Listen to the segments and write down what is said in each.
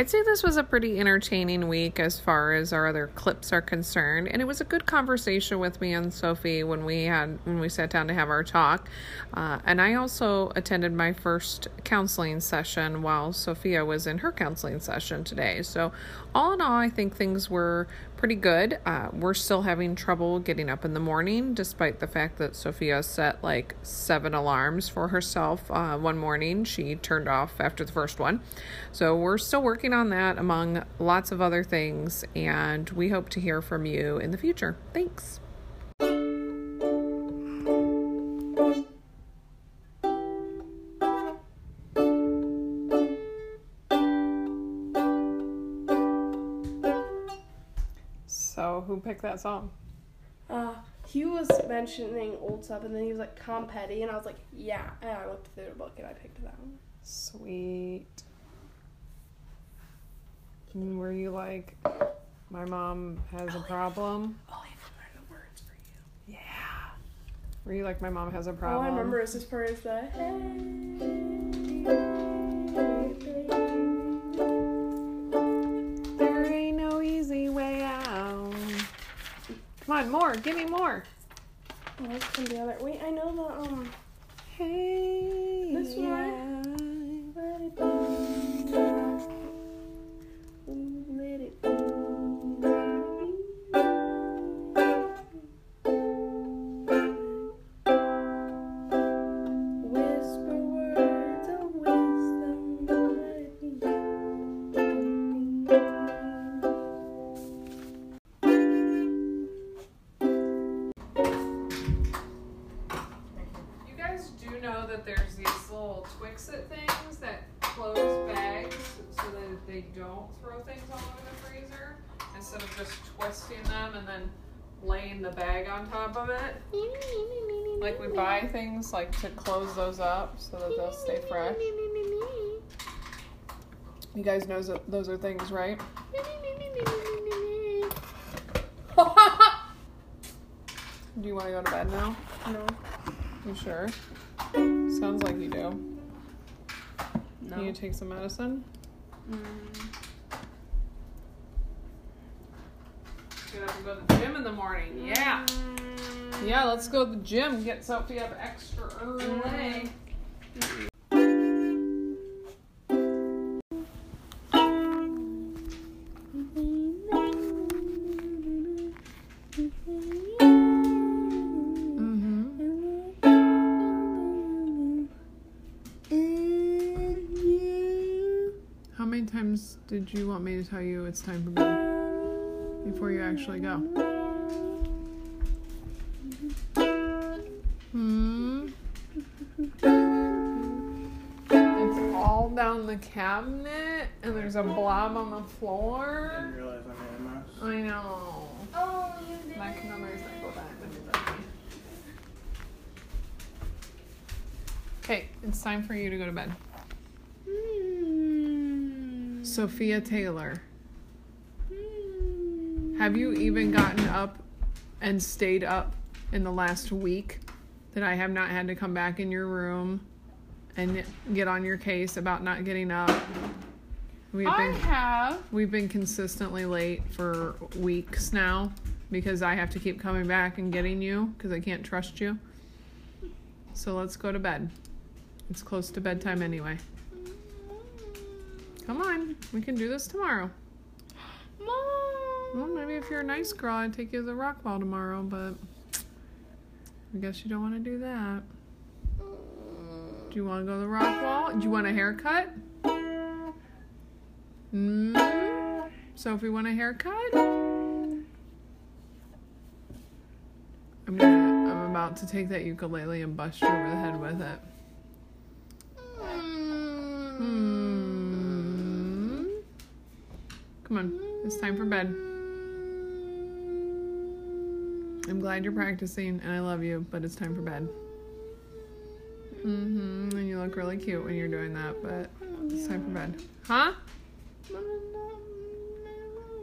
I'd say this was a pretty entertaining week as far as our other clips are concerned, and it was a good conversation with me and Sophie when we had when we sat down to have our talk. Uh, and I also attended my first counseling session while Sophia was in her counseling session today. So all in all, I think things were pretty good. Uh, we're still having trouble getting up in the morning, despite the fact that Sophia set like seven alarms for herself. Uh, one morning, she turned off after the first one. So we're still working on that, among lots of other things, and we hope to hear from you in the future. Thanks. Picked that song? Uh, he was mentioning old stuff, and then he was like Tom Petty, and I was like, yeah. And I looked through the book, and I picked that one. Sweet. And were you like, my mom has a problem? I'll even learn the words for you. Yeah. Were you like, my mom has a All problem? I remember is this part is the There Come on, more. Give me more. Oh, come together. Wait, I know the um. Hey. This one, yeah. Let like to close those up so that they'll stay fresh. You guys know that those are things, right? Do you want to go to bed now? No. You sure? Sounds like you do. No. Need to take some medicine? Mm. Get up and go to the gym in the morning. Yeah. Yeah, let's go to the gym. Get Sophie up extra early. Mm-hmm. How many times did you want me to tell you it's time for bed before you actually go? Cabinet, and there's a blob on the floor. didn't realize I made a mess. I know. Oh, you did. I can always like, and do that. Okay, it's time for you to go to bed. Mm. Sophia Taylor. Have you even gotten up and stayed up in the last week that I have not had to come back in your room and get on your case about not getting up? We've I been have. we've been consistently late for weeks now because I have to keep coming back and getting you because I can't trust you. So let's go to bed. It's close to bedtime anyway. Come on, we can do this tomorrow. Mom. Well, maybe if you're a nice girl, I'd take you to the rock wall tomorrow, but I guess you don't want to do that. Do you want to go to the rock wall? Do you want a haircut? Mm? Sophie, want a haircut? I'm gonna. I'm about to take that ukulele and bust you over the head with it. Hmm. Come on, it's time for bed. I'm glad you're practicing and I love you, but it's time for bed. Mm-hmm. And you look really cute when you're doing that, but it's time for bed. Huh?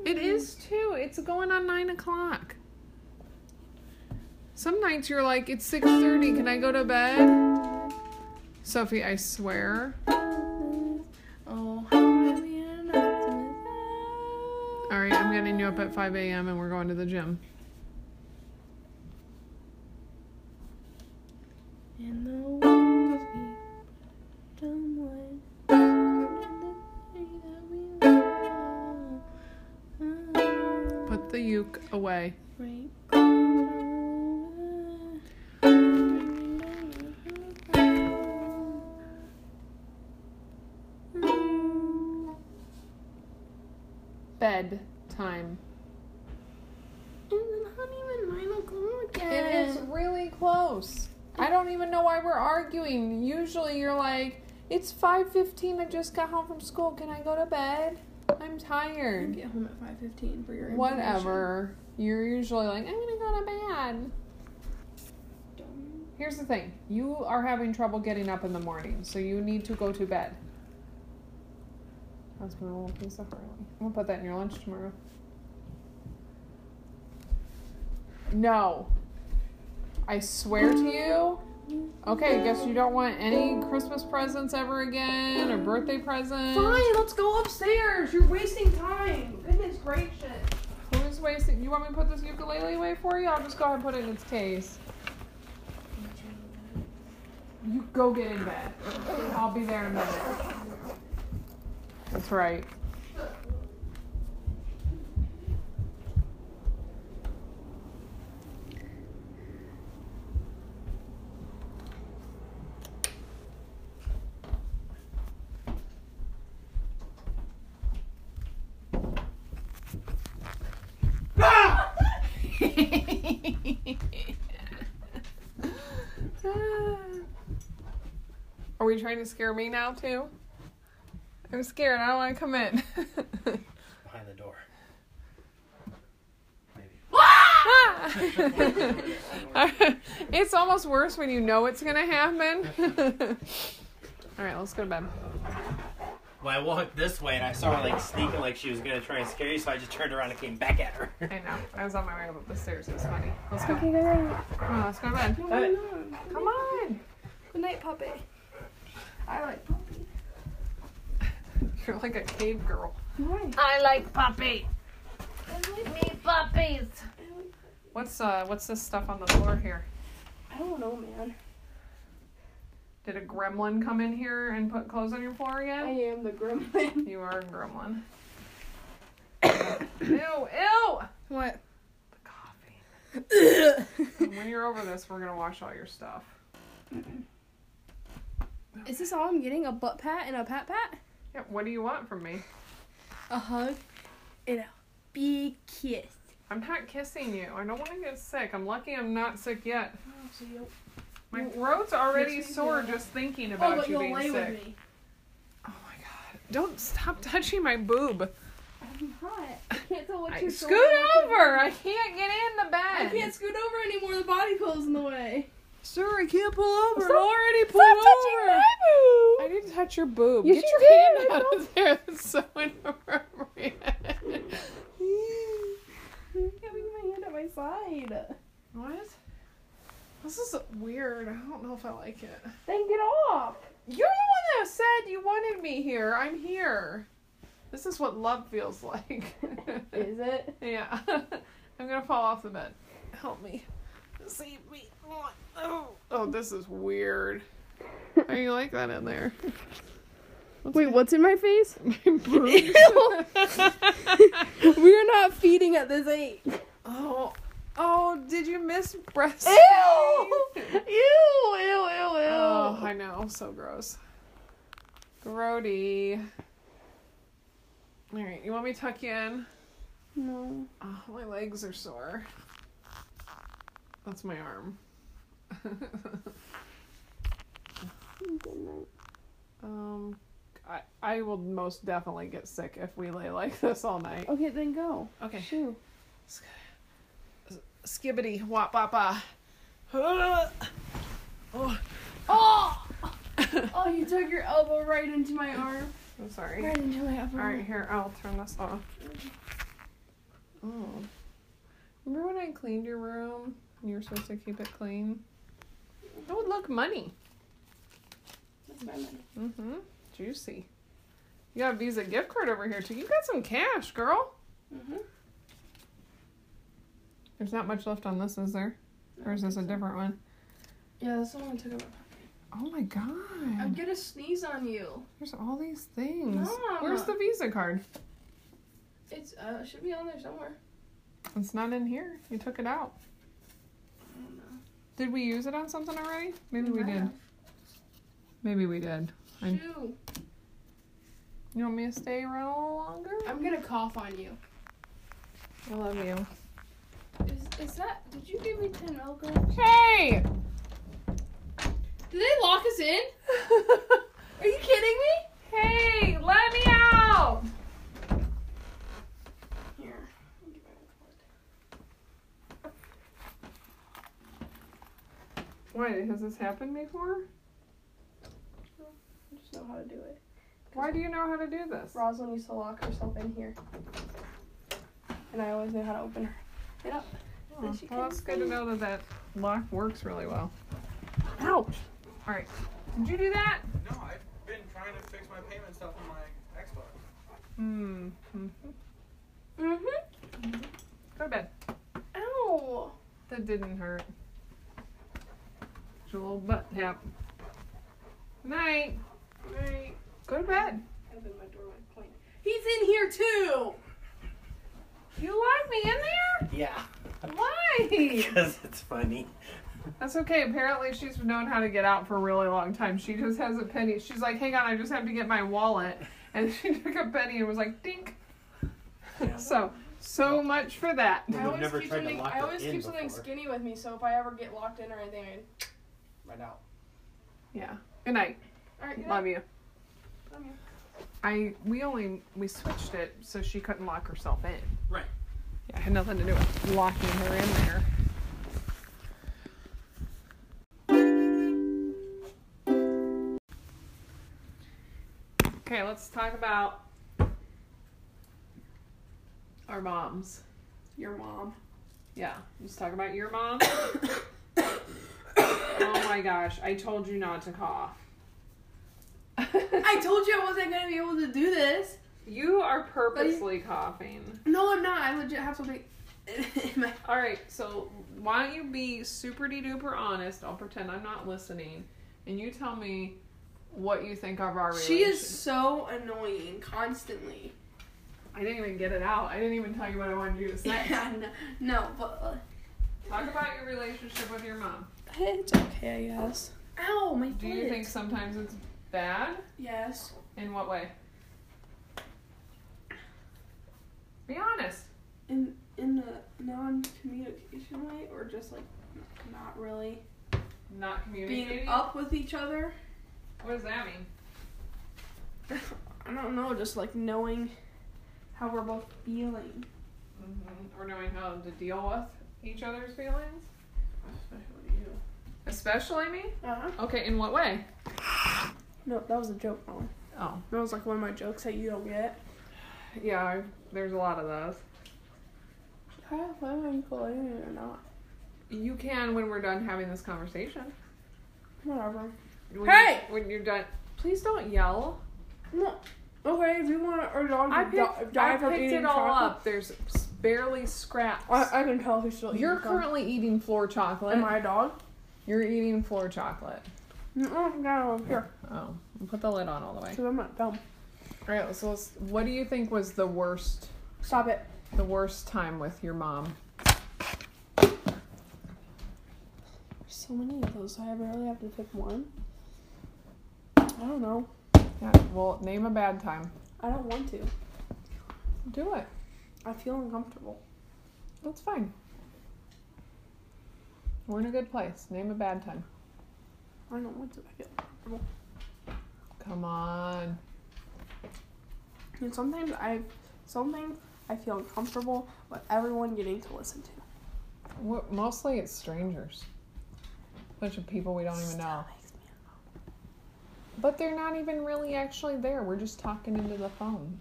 It is too. It's going on nine o'clock. Some nights you're like, it's six thirty. Can I go to bed? Sophie, I swear. Oh, All right, I'm getting you up at five a.m. and we're going to the gym. Away. Bed time. It is really close. I don't even know why we're arguing. Usually you're like, it's 5:15. I just got home from school. Can I go to bed? I'm tired. Get home at five fifteen for your. Whatever. You're usually like, I'm gonna go to bed. Here's the thing you are having trouble getting up in the morning, so you need to go to bed. That's my little piece of early. I'm gonna put that in your lunch tomorrow. No. I swear to you. Okay, I guess you don't want any Christmas presents ever again or birthday presents. Fine, let's go upstairs. You're wasting time. Goodness gracious. Wasting? You want me to put this ukulele away for you? I'll just go ahead and put it in its case. You go get in bed. I'll be there in a minute. That's right. Are we trying to scare me now too? I'm scared. I don't want to come in. Behind the door. Maybe. it's almost worse when you know it's gonna happen. All right, let's go to bed. Well, I walked this way and I saw her like sneaking like she was gonna try and scare you, so I just turned around and came back at her. I know. I was on my way up the stairs. It was funny. Let's go. Okay, good. Come on, let's go to bed. Come on. Good night, puppy. I like puppy. You're like a cave girl. Why? I like puppy. I like, Me puppies. What's uh what's this stuff on the floor here? I don't know, man. Did a gremlin come in here and put clothes on your floor again? I am the gremlin. You are a gremlin. ew, ew! What? The coffee. when you're over this, we're gonna wash all your stuff. Is this all I'm getting? A butt pat and a pat pat? Yeah, what do you want from me? A hug and a big kiss. I'm not kissing you. I don't want to get sick. I'm lucky I'm not sick yet. Oh, so you My throat's already sore just thinking Oh, about but you being lay sick. with me. Oh my god. Don't stop touching my boob. I'm hot. I can't tell what I, you're doing. scoot over. I can't get in the bed. I can't scoot over anymore. The body pillow's in the way. Sir, I can't pull over. Stop- I'm already pulled Stop over. I boob. need to touch your boob. Yes, Get you your did. hand out of there. That's so inappropriate. You're having my hand at my side. what? This is weird. I don't know if I like it. Then get off. You're the one that said you wanted me here. I'm here. This is what love feels like. Is it? yeah. I'm gonna fall off the bed. Help me. Save me. Oh, this is weird. How you like that in there? Wait, what's in my face? We are not feeding at this age. oh, oh, did you miss breast? Ew! Ew! Ew! Ew! Ew! Oh, I know, so gross. Grody. All right, you want me to tuck you in? No. Oh, my legs are sore. That's my arm. Um, I I will most definitely get sick if we lay like this all night. Okay, then go. Okay. Shoo. Skibbity wop wop ah. Oh. Oh! Oh, you took your elbow right into my arm. I'm sorry. Right into my elbow. All right, here I'll turn this off. Oh, remember when I cleaned your room? You were supposed to keep it clean. That would look money. That's my money. Mm-hmm. Juicy. You got a Visa gift card over here too. You got some cash, girl. Mm-hmm. There's not much left on this, is there? Or is this a different one? Yeah, this one I took out. Oh my god. I'm gonna sneeze on you. There's all these things. Mom. Where's the Visa card? It's uh it should be on there somewhere. It's not in here. You took it out. I don't know. Did we use it on something already? Maybe we might did. have. Maybe we did. I- Shoo. You want me to stay around a little longer? I'm gonna cough on you. I love you. Is, is that? Did you give me ten milligrams? Hey! Did they lock us in? Are you kidding me? hey! Let me out! Here. Why? Has this happened before? I just know how to do it. Why do you know how to do this? Rosalind used to lock herself in here, and I always knew how to open her it up. Oh, she well, it's good to know that that lock works really well. Ouch! Alright. Did you do that? No, I've been trying to fix my payment stuff on my Xbox. Hmm. hmm. Mm-hmm. Go to bed. Ow. That didn't hurt. Just a little butt tap. Night. Night. Go to bed. Open my door with point. He's in here too. You locked me in there? Yeah. Why? Because it's funny. That's okay. Apparently, she's known how to get out for a really long time. She just has a penny. She's like, hang on, I just have to get my wallet. And she took a penny and was like, dink. so, so much for that. I always keep something. I always keep something skinny with me, so if I ever get locked in or anything, I right now. Yeah. Good night. All right. Love you. Love you. I we only we switched it so she couldn't lock herself in. Right. Yeah, it had nothing to do with locking her in there. Okay, let's talk about our moms. Your mom. Yeah, let's talk about your mom. oh my gosh, I told you not to cough. I told you I wasn't gonna be able to do this. You are purposely coughing. No, I'm not. I legit have something my. All right, so why don't you be super duper honest? I'll pretend I'm not listening, and you tell me what you think of our relationship. She is so annoying constantly. I didn't even get it out. I didn't even tell you what I wanted you to say. no, no, but uh, Talk about your relationship with your mom. It's okay, I guess. Ow, my foot. Do you think sometimes it's bad? Yes. In what way? Be honest. In in the non-communication way, or just like not really Not communicating. being up with each other. What does that mean? I don't know, just like knowing how we're both feeling. hmm Or knowing how to deal with each other's feelings, Especially me. Uh huh. Okay, in what way? No, that was a joke, Mom. Oh, That was like one of my jokes that you don't get. yeah. I- There's a lot of those. Can I have fun when you or not. You can when we're done having this conversation. Whatever. When Hey! you- when you're done, please don't yell. No. Okay, if you want our dog to I picked, die I from picked eating it all chocolate, up. There's barely scraps. I, I can tell who's still You're eating currently eating floor chocolate. Am I a dog? You're eating floor chocolate. No, no, here. Oh, I'll oh, put the lid on all the way. Because I'm not dumb. All right. So, let's, what do you think was the worst, Stop it. the worst time with your mom? There's So many of those, I barely have to pick one. I don't know. Yeah. Well, name a bad time. I don't want to. Do it. I feel uncomfortable. That's fine. We're in a good place. Name a bad time. I don't want to. I feel uncomfortable. Come on. And sometimes I, sometimes I feel uncomfortable with everyone getting to listen to. What, mostly it's strangers. A bunch of people we don't even know. Makes me But they're not even really actually there. We're just talking into the phone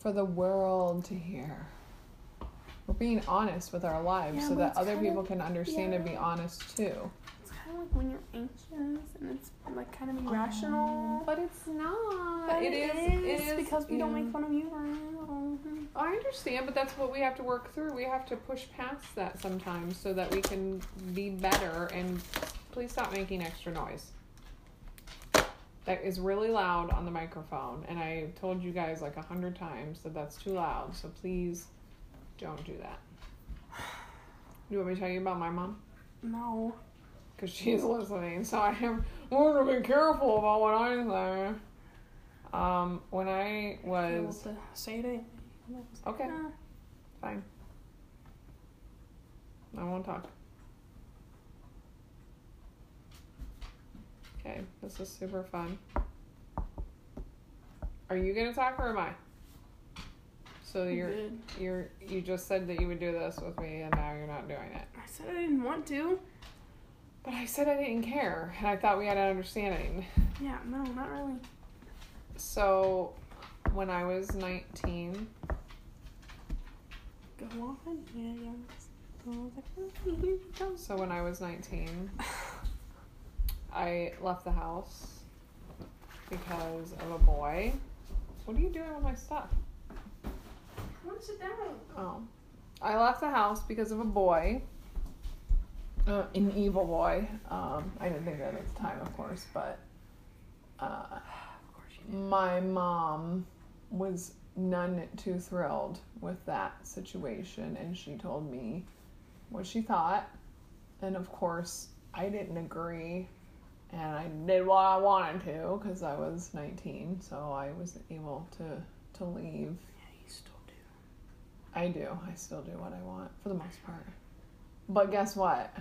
for the world to hear. We're being honest with our lives Yeah, so that other people can understand and be honest too. It's kind of like when you're anxious and it's like kind of irrational. Um, but it's not. But it is. It is because we don't make fun of you. I understand, but that's what we have to work through. We have to push past that sometimes so that we can be better. And please stop making extra noise. That is really loud on the microphone, and I told you guys like a hundred times that that's too loud. So please don't do that. Do you want me to tell you about my mom? No. Because she's listening, so I am want to be careful about what I say. Um, when I was say it. okay. Ah. Fine. I won't talk. Okay, this is super fun. Are you gonna talk or am I? So you're Good. you're you just said that you would do this with me and now you're not doing it. I said I didn't want to. But I said I didn't care and I thought we had an understanding. Yeah, no, not really. So when I was 19, Go on. Yeah, yeah. Go on. Here you go. so when I was 19, I left the house because of a boy. What are you doing with my stuff? I want to sit down. Oh. I left the house because of a boy. Uh, an evil boy. Um, I didn't think that at the time, of course, but uh, my mom was none too thrilled with that situation, and she told me what she thought. And of course, I didn't agree, and I did what I wanted to because I was 19, so I was able to to leave. Yeah, you still do. I do. I still do what I want for the most part. But guess what?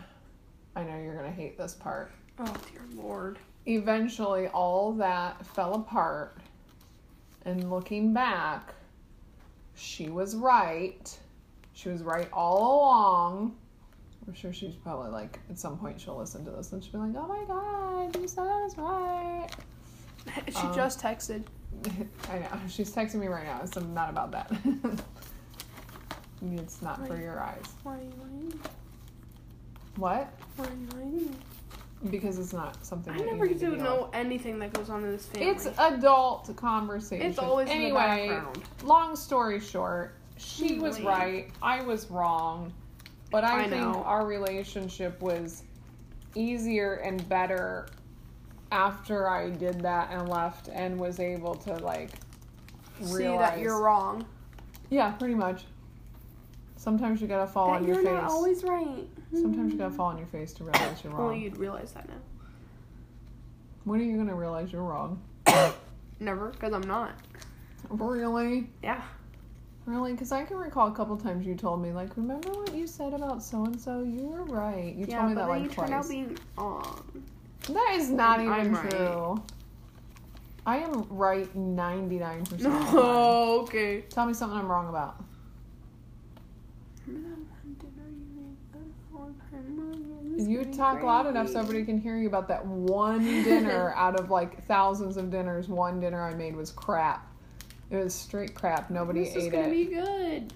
I know you're going to hate this part. Oh dear lord. Eventually, all that fell apart. And looking back, she was right. She was right all along. I'm sure she's probably like, at some point, she'll listen to this and she'll be like, oh my god, you said I was right. she Um, just texted. I know. She's texting me right now, so I'm not about that. it's not for your eyes. Why are you lying? What? Why are you lying? Because it's not something. I that you never need to do deal know anything that goes on in this family. It's adult conversation. It's always in the anyway. background. long story short, she was right. I was wrong, but I, I think know. our relationship was easier and better after I did that and left and was able to like See realize. that you're wrong. Yeah, pretty much. Sometimes you gotta fall that on your face. you're not always right. Sometimes you gotta fall on your face to realize you're wrong. Well, you'd realize that now. When are you gonna realize you're wrong? Never, because I'm not. Really? Yeah. Really? Because I can recall a couple times you told me, like, remember what you said about so and so? You were right. You yeah, told me but that like you twice. turn out being wrong. that is not I'm even right. true. I am right 99% of the time. No, okay. Tell me something I'm wrong about. Remember that one dinner you made that one time? It was You talk loud enough so great. everybody can hear you about that one dinner out of like thousands of dinners. One dinner I made was crap. It was straight crap. Nobody This is gonna it. be good.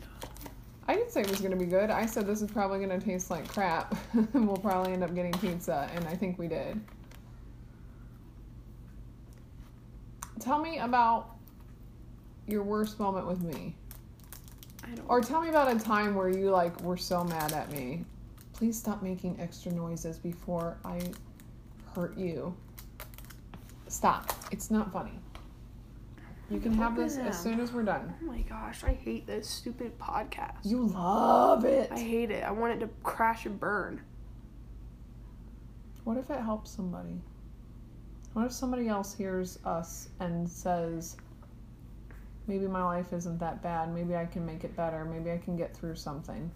I didn't say it was to be good. I said this is probably to taste like crap. we'll probably end up getting pizza, and I think we did. Tell me about your worst moment with me. I don't. Or tell me about a time where you like were so mad at me. Please stop making extra noises before I hurt you. Stop. It's not funny. You can have this as soon as we're done. Oh my gosh, I hate this stupid podcast. You love it. I hate it. I want it to crash and burn. What if it helps somebody? What if somebody else hears us and says, maybe my life isn't that bad. Maybe I can make it better. Maybe I can get through something.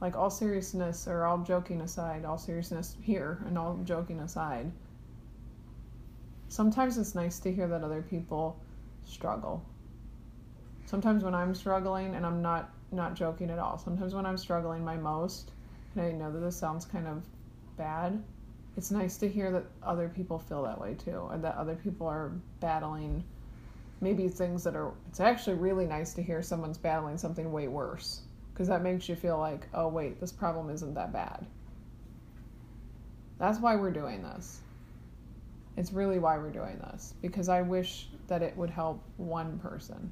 Like, all seriousness, or all joking aside, all seriousness here and all joking aside, sometimes it's nice to hear that other people struggle. Sometimes when I'm struggling, and I'm not not joking at all. Sometimes when I'm struggling my most, and I know that this sounds kind of bad, it's nice to hear that other people feel that way too, or that other people are battling maybe things that are. It's actually really nice to hear someone's battling something way worse, because that makes you feel like, oh wait, this problem isn't that bad. That's why we're doing this. It's really why we're doing this because I wish that it would help one person.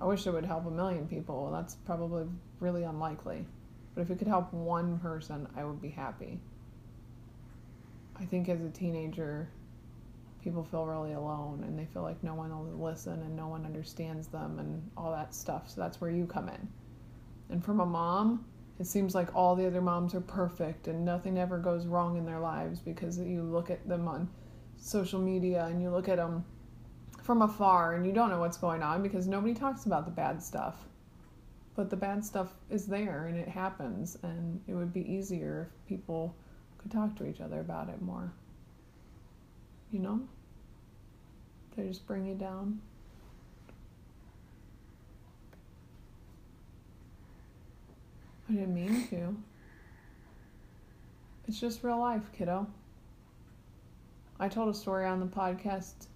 I wish it would help a million people. Well, that's probably really unlikely. But if it could help one person, I would be happy. I think as a teenager, people feel really alone and they feel like no one will listen and no one understands them and all that stuff. So that's where you come in. And from a mom, it seems like all the other moms are perfect and nothing ever goes wrong in their lives because you look at them on social media and you look at them from afar and you don't know what's going on because nobody talks about the bad stuff. But the bad stuff is there and it happens, and it would be easier if people could talk to each other about it more. You know? They just bring you down. I didn't mean to. It's just real life, kiddo. I told a story on the podcast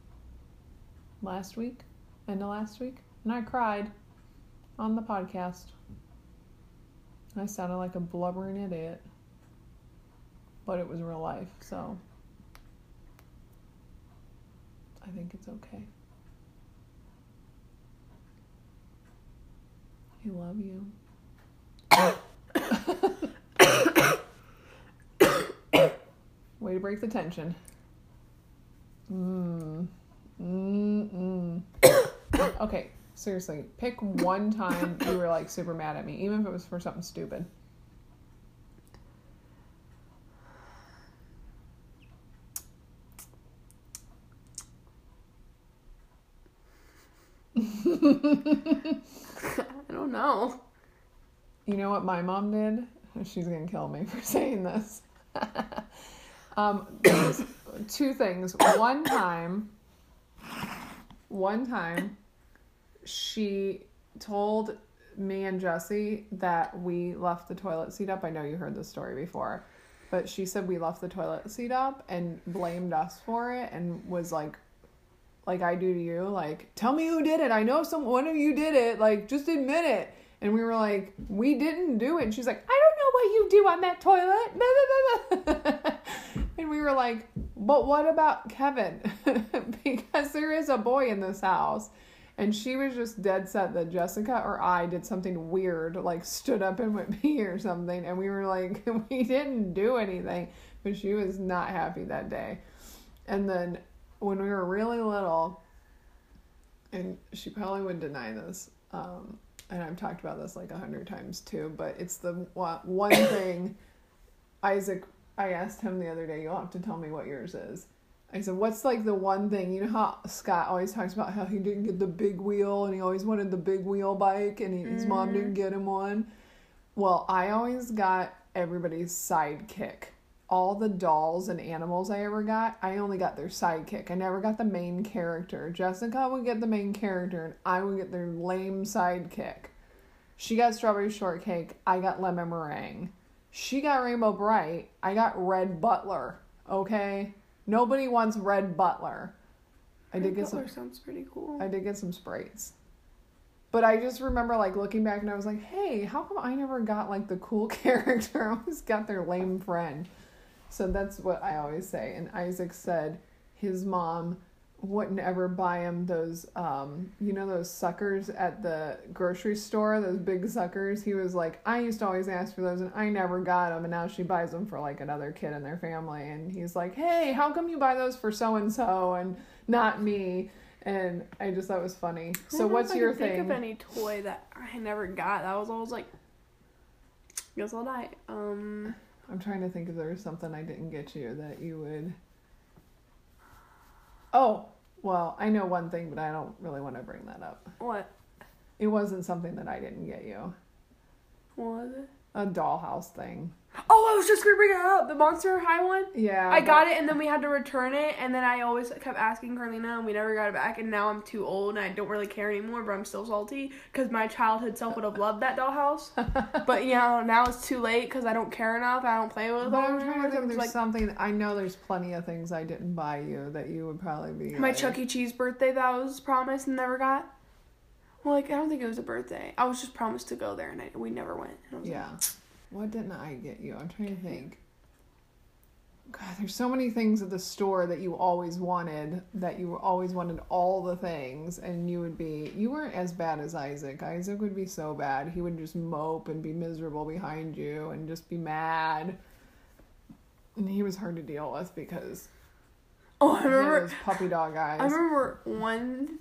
last week, end of last week, and I cried on the podcast. I sounded like a blubbering idiot, but it was real life, so I think it's okay. I love you. Way to break the tension. Mm. Mm-mm. okay, seriously, pick one time you were like super mad at me, even if it was for something stupid. I don't know. You know what my mom did? She's gonna kill me for saying this. um, two things. One time, one time, she told me and Jesse that we left the toilet seat up. I know you heard this story before, but she said we left the toilet seat up and blamed us for it and was like, like I do to you, like, tell me who did it. I know some one of you did it. Like, just admit it. And we were like, we didn't do it. And she's like, I don't know what you do on that toilet. and we were like, but what about Kevin? because there is a boy in this house. And she was just dead set that Jessica or I did something weird, like stood up and went pee or something. And we were like, we didn't do anything. But she was not happy that day. And then when we were really little, and she probably would deny this, um, and I've talked about this like a hundred times too, but it's the one thing Isaac, I asked him the other day, you'll have to tell me what yours is. I said, what's like the one thing, you know how Scott always talks about how he didn't get the big wheel and he always wanted the big wheel bike and he, his mom didn't mm. get him one? Well, I always got everybody's sidekick. All the dolls and animals I ever got, I only got their sidekick. I never got the main character. Jessica would get the main character and I would get their lame sidekick. She got strawberry shortcake, I got lemon meringue. She got Rainbow Brite, I got red butler. Okay? Nobody wants red butler. I did get some Butler sounds pretty cool. I did get some sprites. But I just remember like looking back and I was like, hey, how come I never got like the cool character? I always got their lame friend. So that's what I always say. And Isaac said his mom wouldn't ever buy him those um you know those suckers at the grocery store those big suckers he was like i used to always ask for those and i never got them and now she buys them for like another kid in their family and he's like hey how come you buy those for so and so and not me and i just thought it was funny so what's your think thing of any toy that I never got. That was always like, guess I'll die. Um, i'm trying to think if there was something i didn't get you that you would oh well i know one thing but i don't really want to bring that up what? it wasn't something that i didn't get you What was it? a dollhouse thing Oh, I was just gonna bring it up. The Monster High one. yeah I got it and then we had to return it and then I always kept asking Carlina and we never got it back and now I'm too old and I don't really care anymore but I'm still salty because my childhood self would have loved that dollhouse but you know now it's too late because I don't care enough I don't play with it But I'm trying to think there's like something I know there's plenty of things I didn't buy you that you would probably be my like, Chuck E. Cheese birthday that I was promised and never got well like I don't think it was a birthday I was just promised to go there and I, we never went and I was like, Yeah. What didn't I get you? I'm trying to think. God, there's so many things at the store that you always wanted, that you always wanted all the things, and you would be, you weren't as bad as Isaac. Isaac would be so bad. He would just mope and be miserable behind you and just be mad. And he was hard to deal with because Oh, I remember. those puppy dog eyes. I remember one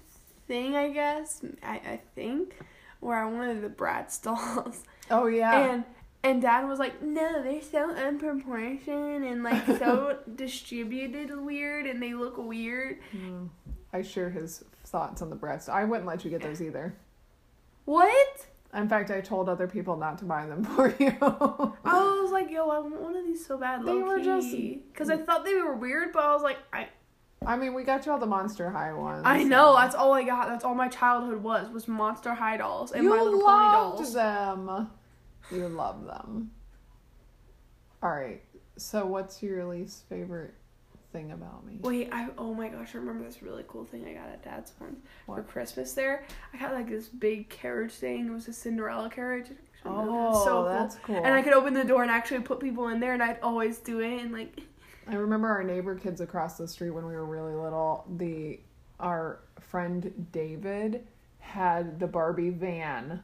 thing. I guess I, I think where I wanted the Bratz dolls, oh, yeah. and and Dad was like, "No, they're so unproportioned and like so distributed weird, and they look weird." Mm. I share his thoughts on the breast. I wouldn't let you get those either. What? In fact, I told other people not to buy them for you. I was like, "Yo, I want one of these so bad." They were just- because I thought they were weird, but I was like, I I mean, we got you all the Monster High ones. I know so- that's all I got. That's all my childhood was was Monster High dolls and you My Little Pony loved dolls. them. You love them. All right. So, what's your least favorite thing about me? Wait, I oh my gosh, I remember this really cool thing I got at Dad's once for Christmas. There, I got like this big carriage thing. It was a Cinderella carriage. Oh, so cool. that's cool. And I could open the door and actually put people in there, and I'd always do it. And like, I remember our neighbor kids across the street when we were really little. The our friend David had the Barbie van.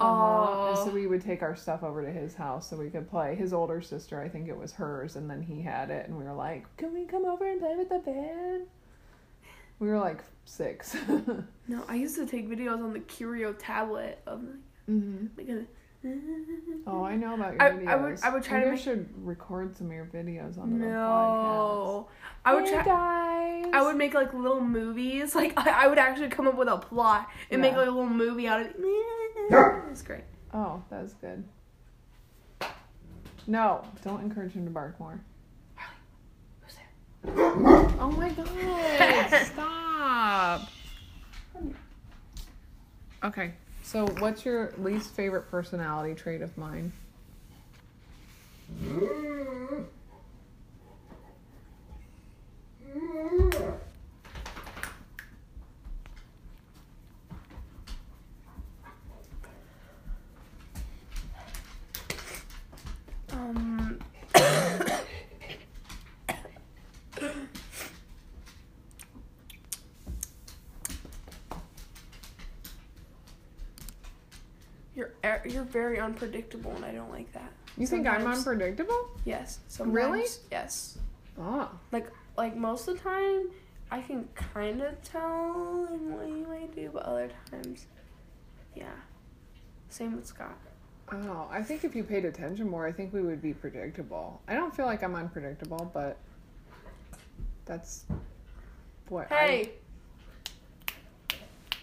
Uh-huh. And Oh. so we would take our stuff over to his house so we could play. His older sister, I think it was hers, and then he had it, and we were like, "Can we come over and play with the van?" We were like six. no, I used to take videos on the Kurio tablet of like, like a, Oh, I know about your I- I videos. would- I would try Maybe to I make- should record some of your videos on the no. I would podcast. try. Hey, guys. I would make like little movies. Like I, I would actually come up with a plot and make like a little movie out of it. It's great. Oh, that's good. No, don't encourage him to bark more. Who's there? Oh my god! Stop. Okay, so what's your least favorite personality trait of mine? Mm-hmm. Um. You're er- you're very unpredictable, and I don't like that. You think I'm unpredictable? Yes. Sometimes, Really? Yes. Oh. Like like most of the time, I can kind of tell what you might do, but other times, yeah. Same with Scott. Oh, I think if you paid attention more, I think we would be predictable. I don't feel like I'm unpredictable, but that's what I, Hey,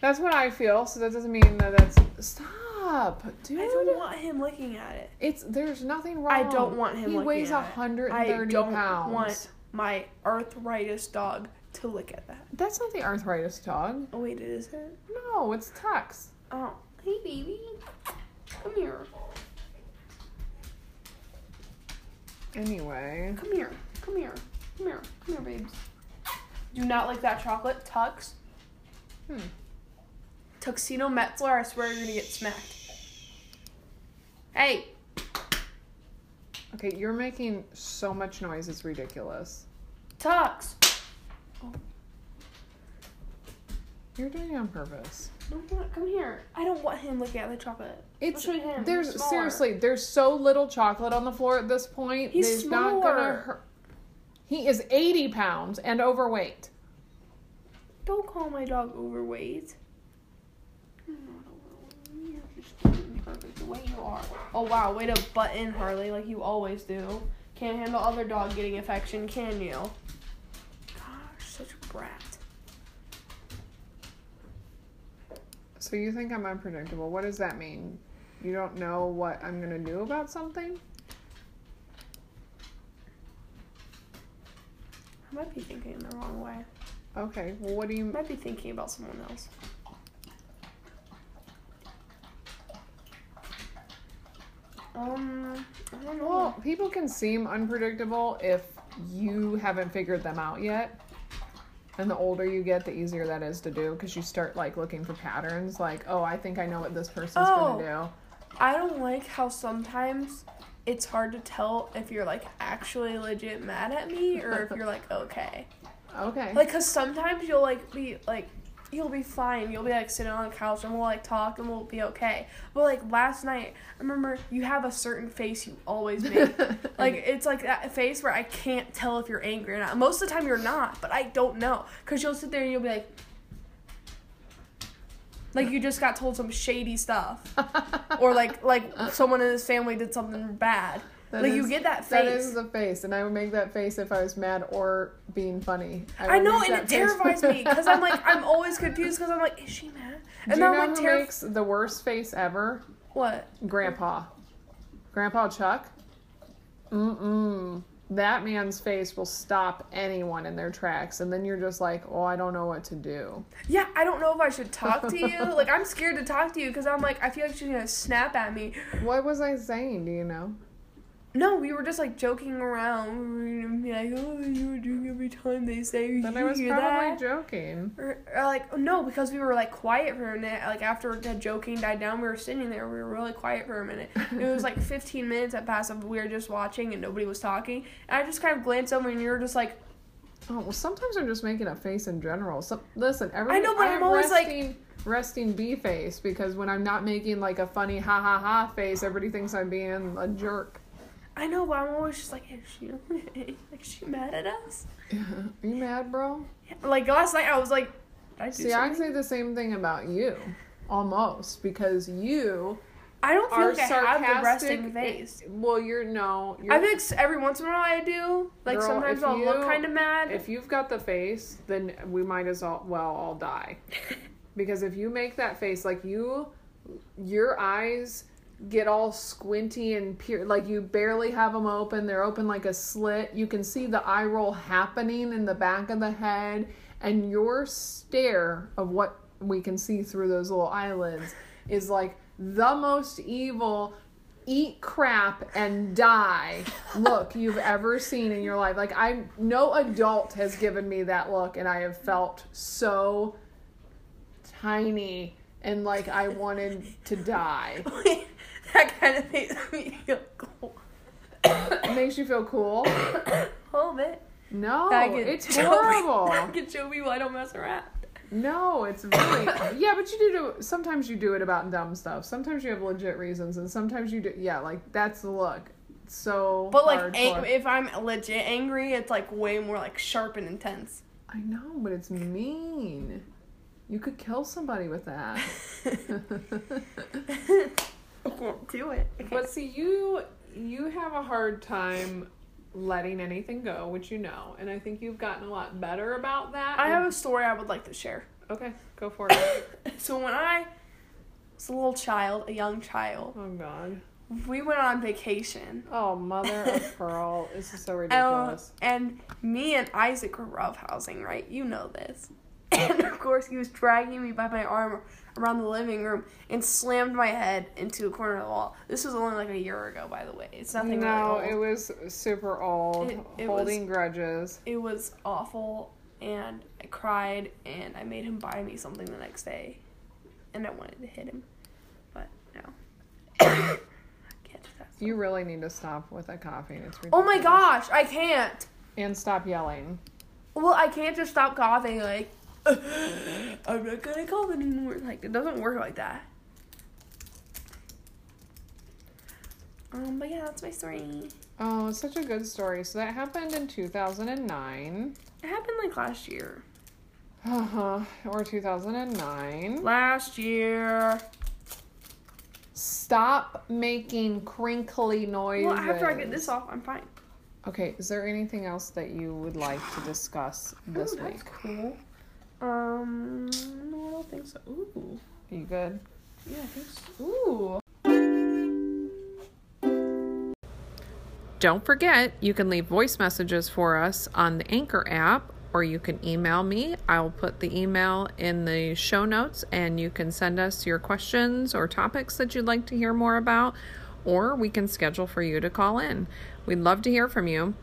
that's what I feel. So that doesn't mean that that's stop, dude. I don't want him looking at it. It's there's nothing wrong. I don't want him He looking weighs at it. 130 I don't pounds. want my arthritis dog to look at that. That's not the arthritis dog. Oh wait, it is it? No, it's Tux. Oh, hey baby, come here, Anyway, come here, come here, come here, come here, babes. Do not like that chocolate, Tux. Hmm. Tuxedo Metzler, I swear you're gonna get smacked. Hey, okay, you're making so much noise. It's ridiculous. Tux. Oh. You're doing it on purpose. No, come here. I don't want him looking at the chocolate. It's there's smaller. seriously there's so little chocolate on the floor at this point. He's There's not gonna hurt. He is 80 pounds and overweight. Don't call my dog overweight. You're not overweight. You're just cute and perfect the way you are. Oh wow, way to butt in, Harley, like you always do. Can't handle other dog getting affection, can you? Gosh, such a brat. So you think I'm unpredictable? What does that mean? You don't know what I'm gonna do about something? I might be thinking the wrong way. Okay. Well, what do you? I might be thinking about someone else. Um, I don't know. Well, people can seem unpredictable if you haven't figured them out yet. And the older you get, the easier that is to do because you start like looking for patterns. Like, oh, I think I know what this person's Oh. gonna do. I don't like how sometimes it's hard to tell if you're like actually legit mad at me or if you're like okay. Okay. Like, cause sometimes you'll like be like, you'll be fine. You'll be like sitting on the couch and we'll like talk and we'll be okay. But like last night, I remember you have a certain face you always make. like it's like that face where I can't tell if you're angry or not. Most of the time you're not, but I don't know. Cause you'll sit there and you'll be like. Like you just got told some shady stuff, or like like someone in his family did something bad. That like you get that face. That is the face, and I would make that face if I was mad or being funny. I would know, and it terrifies me because I'm like, I'm always confused because I'm like, is she mad? And Do you know I'm like, who terrified. makes the worst face ever? What? Grandpa. Grandpa Chuck. Mm-mm. That man's face will stop anyone in their tracks, and then you're just like, oh, I don't know what to do. Yeah, I don't know if I should talk to you. like, I'm scared to talk to you because I'm like, I feel like she's gonna snap at me. What was I saying? Do you know? No, we were just like joking around. We were like, oh, you were doing every time they say Then I was probably that. joking. Or, or like no, because we were like quiet for a minute. Like after the joking died down, we were sitting there. We were really quiet for a minute. it was like 15 minutes that passed. of We were just watching and nobody was talking. And I just kind of glanced over and you were just like, Oh well, sometimes I'm just making a face in general. So listen, every I know, but I'm have always like- resting, resting B face because when I'm not making like a funny ha ha ha face, everybody thinks I'm being a jerk. I know, but I'm always just like, is she like, is she mad at us? Are you mad, bro? Yeah, Like last night, I was like, I do See, I say the same thing about you, almost because you I don't feel like I have the resting face. Well, you're no. You're, I think every once in a while I do. Like Girl, sometimes I'll look kind of mad. if you've got the face, then we might as all, well all die. Because if you make that face, like you, your eyes get all squinty and peer, like you barely have them open. They're open like a slit. You can see the eye roll happening in the back of the head, and your stare of what we can see through those little eyelids is like the most evil eat crap and die look you've ever seen in your life like i no adult has given me that look and i have felt so tiny and like i wanted to die that kind of makes me feel cool. it makes you feel cool A little bit. no it's horrible I can show people I don't mess around. no it's really yeah but you do do sometimes you do it about dumb stuff sometimes you have legit reasons and sometimes you do yeah like that's the look so But like, ang- if I'm legit angry, it's like way more like sharp and intense. I know, but it's mean. You could kill somebody with that. I can't do it. I but see, you you have a hard time letting anything go, which you know, and I think you've gotten a lot better about that. I have a story I would like to share. okay, go for it. So when I was a little child, a young child, oh God. we went on vacation. Oh mother of pearl, this is so Uh, ridiculous. and me and Isaac were roughhousing, right? You know this. And of course, he was dragging me by my arm around the living room and slammed my head into a corner of the wall. This was only like a year ago, by the way. It's nothing no, really it was super old, It- it holding grudges. It was awful, and I cried, and I made him buy me something the next day, and I wanted to hit him, but no. I can't do that. You really need to stop with that coughing. It's ridiculous. Oh my gosh, I can't. And stop yelling. Well, I can't just stop coughing like I'm not gonna cough anymore. Like it doesn't work like that. Um, but yeah, that's my story. Oh, it's such a good story. So that happened in 2009. It happened like last year. Uh huh. Or 2009. Last year. Stop making crinkly noises. Well, after I get this off, I'm fine. Okay, is there anything else that you would like to discuss this Ooh, week? cool. Um, no, I don't think so. Ooh, Are You good? yeah, I think so. Ooh. Don't forget, you can leave voice messages for us on the Anchor app, or you can email me. I'll put the email in the show notes, and you can send us your questions or topics that you'd like to hear more about, or we can schedule for you to call in. We'd love to hear from you.